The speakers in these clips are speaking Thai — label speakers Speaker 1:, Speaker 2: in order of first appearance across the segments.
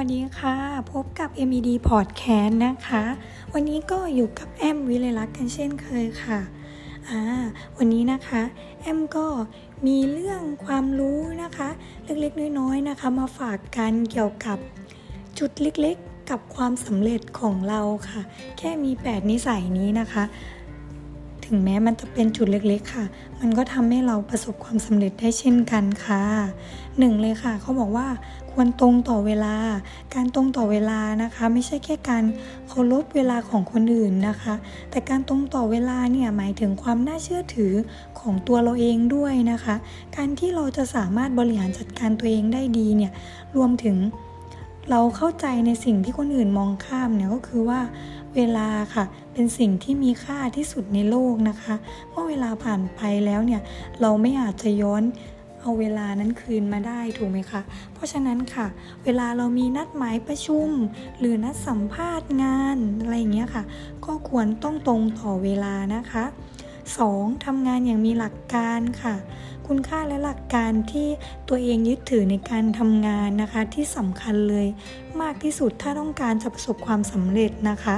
Speaker 1: วัสดีค่ะ พบกับ MED Podcast นะคะ วันนี้ก็อยู่กับแอมวิเลลักกันเช่นเคยค่ะอ่าวันนี้นะคะ แอมก็มีเรื่องความรู้นะคะ เล็กๆ น้อยๆนะคะ มาฝากกันเกี่ยวกับจุดเล็กๆ กับความสำเร็จของเราค่ะ แค่มี 8 นิสัยนี้นะคะ ถึงแม้มันจะเป็นจุดเล็กๆค่ะ มันก็ทำให้เราประสบความสำเร็จได้เช่นกันค่ะหนึ่งเลยค่ะเขาบอกว่าควรตรงต่อเวลา การตรงต่อเวลานะคะ ไม่ใช่แค่การเคารพเวลาของคนอื่นนะคะ แต่การตรงต่อเวลาเนี่ยหมายถึงความน่าเชื่อถือของตัวเราเองด้วยนะคะ การที่เราจะสามารถบริหารจัดการตัวเองได้ดีเนี่ยรวมถึง เราเข้าใจในสิ่งที่คนอื่นมองข้ามเนี่ยก็คือว่าเวลาค่ะเป็นสิ่งที่มีค่าที่สุดในโลกนะคะเมื่อเวลาผ่านไปแล้วเนี่ยเราไม่อาจจะย้อนเอาเวลานั้นคืนมาได้ถูกไหมคะ เพราะฉะนั้นค่ะ เวลาเรามีนัดหมายประชุม หรือนัดสัมภาษณ์งานอะไรอย่างเงี้ยค่ะ ก็ควรต้องตรงต่อเวลานะคะ 2. ทำงานอย่างมีหลักการค่ะ คุณค่าและหลักการที่ตัวเองยึดถือในการทำงานนะคะ ที่สำคัญเลย มากที่สุดถ้าต้องการจะประสบความสำเร็จนะคะ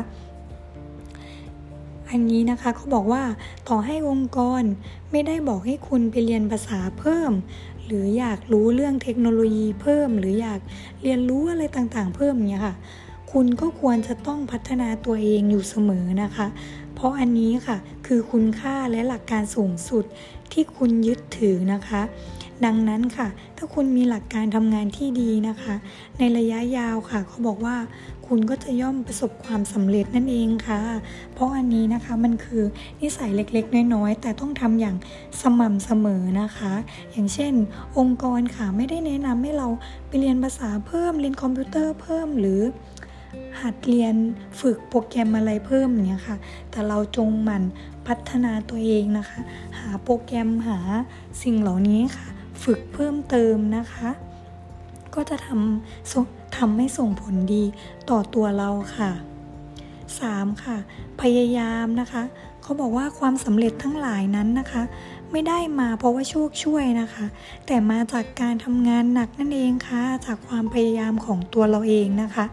Speaker 1: อันนี้นะคะเขาบอกว่าต่อให้องค์กรไม่ได้บอกให้คุณไปเรียนภาษาเพิ่ม หรืออยากรู้เรื่องเทคโนโลยีเพิ่ม หรืออยากเรียนรู้อะไรต่างๆ เพิ่มเนี่ยค่ะ คุณก็ควรจะต้องพัฒนาตัวเองอยู่เสมอนะคะ เพราะอันนี้ค่ะคือคุณค่าและหลักการสูงสุดที่คุณยึดถือนะคะ ดังนั้นค่ะ ถ้าคุณมีหลักการทำงานที่ดีนะคะ ในระยะยาวค่ะเขาบอกว่าคุณก็จะย่อมประสบความสำเร็จนั่นเองค่ะ เพราะอันนี้นะคะมันคือนิสัยเล็กๆ น้อยๆ แต่ต้องทำอย่างสม่ำเสมอนะคะ อย่างเช่น องค์กรค่ะไม่ได้แนะนำให้เราไปเรียนภาษาเพิ่มเรียนคอมพิวเตอร์เพิ่มหรือ หัดเรียนฝึกโปรแกรมอะไรเพิ่มเนี่ยค่ะ แต่เราจงหมั่นพัฒนาตัวเองนะคะ หาโปรแกรมหาสิ่งเหล่านี้ค่ะ ฝึกเพิ่มเติมนะคะ ก็จะทำทำให้ส่งผลดีต่อตัวเราค่ะ 3. ค่ะ พยายามนะคะ เขาบอกว่าความสำเร็จทั้งหลายนั้นนะคะ ไม่ได้มาเพราะว่าโชคช่วยนะคะ แต่มาจากการทำงานหนักนั่นเองค่ะ จากความพยายามของตัวเราเองนะคะ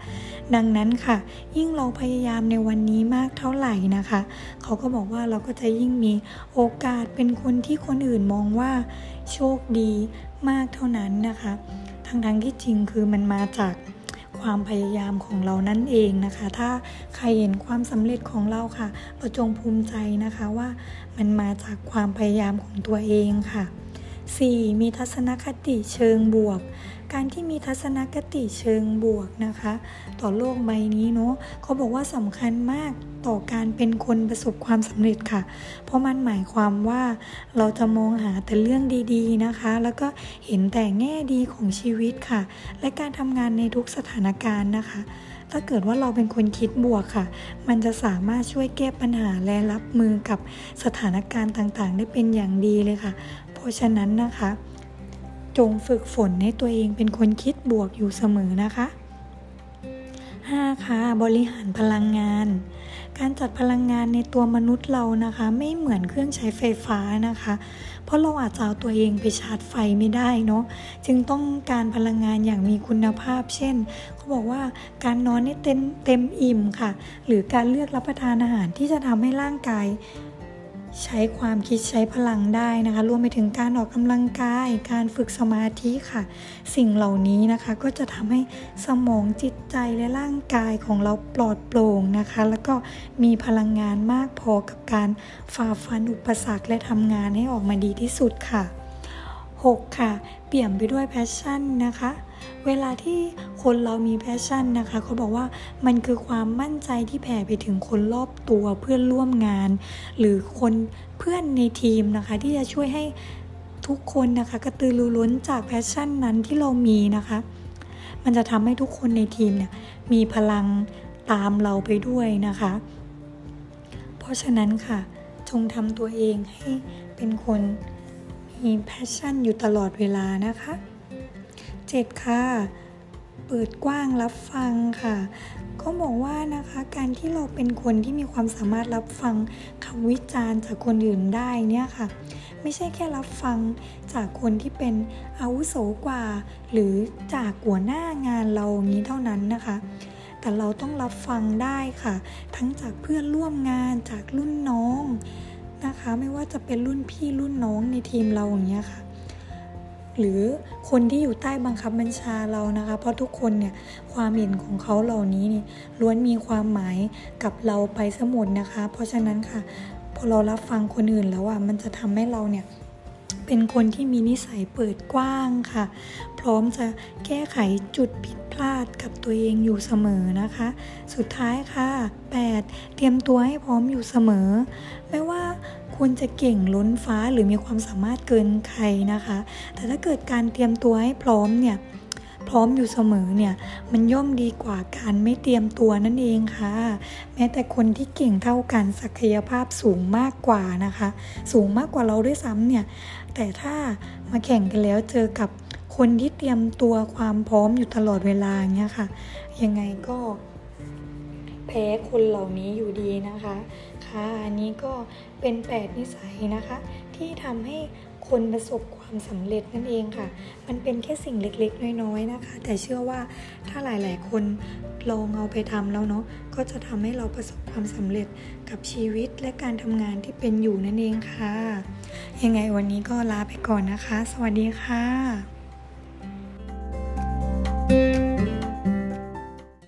Speaker 1: ดังนั้นค่ะ ยิ่งเราพยายามในวันนี้มากเท่าไหร่นะคะ เขาก็บอกว่าเราก็จะยิ่งมีโอกาสเป็นคนที่คนอื่นมองว่าโชคดีมากเท่านั้นนะคะ ทั้งทั้งที่จริงคือมันมาจาก ความพยายามของเรานั่นเองนะคะ ถ้าใครเห็นความสำเร็จของเราค่ะเราจงภูมิใจนะคะว่ามันมาจากความพยายามของตัวเองค่ะ 4. มีทัศนคติเชิงบวก การที่มีทัศนคติเชิงบวกนะคะ ต่อโลกใบนี้เนาะเขาบอกว่าสำคัญมากต่อการเป็นคนประสบความสำเร็จค่ะ เพราะมันหมายความว่าเราจะมองหาแต่เรื่องดีๆนะคะ แล้วก็เห็นแต่แง่ดีของชีวิตค่ะ และการทำงานในทุกสถานการณ์นะคะ ถ้าเกิดว่าเราเป็นคนคิดบวกค่ะ มันจะสามารถช่วยแก้ปัญหาและรับมือกับสถานการณ์ต่างๆ ได้เป็นอย่างดีเลยค่ะ ราะฉะนั้นนะคะ จงฝึกฝนให้ตัวเองเป็นคนคิดบวกอยู่เสมอนะคะ 5. ค่ะบริหารพลังงาน การจัดพลังงานในตัวมนุษย์เรานะคะ ไม่เหมือนเครื่องใช้ไฟฟ้านะคะ เพราะเราอาจจะเอาตัวเองไปชาร์จไฟไม่ได้เนาะจึงต้องการพลังงานอย่างมีคุณภาพ เช่นเขาบอกว่าการนอนให้เต็มเต็มอิ่มค่ะ หรือการเลือกรับประทานอาหารที่จะทำให้ร่างกาย ใช้ความคิดใช้พลังได้นะคะ รวมไปถึงการออกกำลังกาย การฝึกสมาธิค่ะ สิ่งเหล่านี้นะคะก็จะทำให้สมองจิตใจและร่างกายของเราปลอดโปร่งนะคะ แล้วก็มีพลังงานมากพอกับการฝ่าฟันอุปสรรคและทำงานให้ออกมาดีที่สุดค่ะ 6. ค่ะ เปี่ยมไปด้วย passion นะคะ เวลาที่คนเรามี passion นะคะเขาบอกว่ามันคือความมั่นใจที่แผ่ไปถึงคนรอบตัวเพื่อนร่วมงาน หรือคนเพื่อนในทีมนะคะ ที่จะช่วยให้ทุกคนนะคะกระตือรือร้นจาก passion นั้นที่เรามีนะคะ มันจะทำให้ทุกคนในทีมเนี่ยมีพลังตามเราไปด้วยนะคะ เพราะฉะนั้นค่ะ จงทำตัวเองให้เป็นคน มี passion อยู่ตลอดเวลานะคะ 7 ค่ะ เปิดกว้างรับฟังค่ะ ก็บอกว่านะคะการที่เราเป็นคนที่มีความสามารถรับฟังคำวิจารณ์จากคนอื่นได้เนี่ยค่ะ ไม่ใช่แค่รับฟังจากคนที่เป็นอาวุโสกว่า หรือจากหัวหน้างานเรานี้เท่านั้นนะคะแต่เราต้องรับฟังได้ค่ะ ทั้งจากเพื่อนร่วมงานจากรุ่นน้อง นะคะ ไม่ว่าจะเป็นรุ่นพี่รุ่นน้องในทีมเราอย่างเงี้ยค่ะ หรือคนที่อยู่ใต้บังคับบัญชาเรานะคะ เพราะทุกคนเนี่ยความเห็นของเขาเหล่านี้นี่ล้วนมีความหมายกับเราไปสมุดนะคะ เพราะฉะนั้นค่ะพอเรารับฟังคนอื่นแล้วอะมันจะทำให้เราเนี่ยเป็นคนที่มีนิสัยเปิดกว้างค่ะ พร้อมจะแก้ไขจุดผิดพลาดกับตัวเองอยู่เสมอนะคะ สุดท้ายค่ะ 8. เตรียมตัวให้พร้อมอยู่เสมอ ไม่ว่า คุณจะเก่งล้นฟ้าหรือมีความสามารถเกินใครนะคะ แต่ถ้าเกิดการเตรียมตัวให้พร้อมเนี่ย พร้อมอยู่เสมอเนี่ย มันย่อมดีกว่าการไม่เตรียมตัวนั่นเองค่ะ แม้แต่คนที่เก่งเท่ากันศักยภาพสูงมากกว่านะคะ สูงมากกว่าเราด้วยซ้ำเนี่ย แต่ถ้ามาแข่งกันแล้วเจอกับคนที่เตรียมตัวความพร้อมอยู่ตลอดเวลาเนี่ยค่ะ ยังไงก็แพ้คนเหล่านี้อยู่ดีนะคะค่ะ อันนี้ก็เป็น 8 นิสัยนะคะ ที่ทำให้คนประสบความสำเร็จนั่นเองค่ะ มันเป็นแค่สิ่งเล็กๆ น้อยๆนะคะ แต่เชื่อว่าถ้าหลายๆ คนลองเอาไปทำแล้วเนาะก็จะทำให้เราประสบความสำเร็จกับชีวิตและการทำงานที่เป็นอยู่นั่นเองค่ะ ยังไงวันนี้ก็ลาไปก่อนนะคะ สวัสดีค่ะ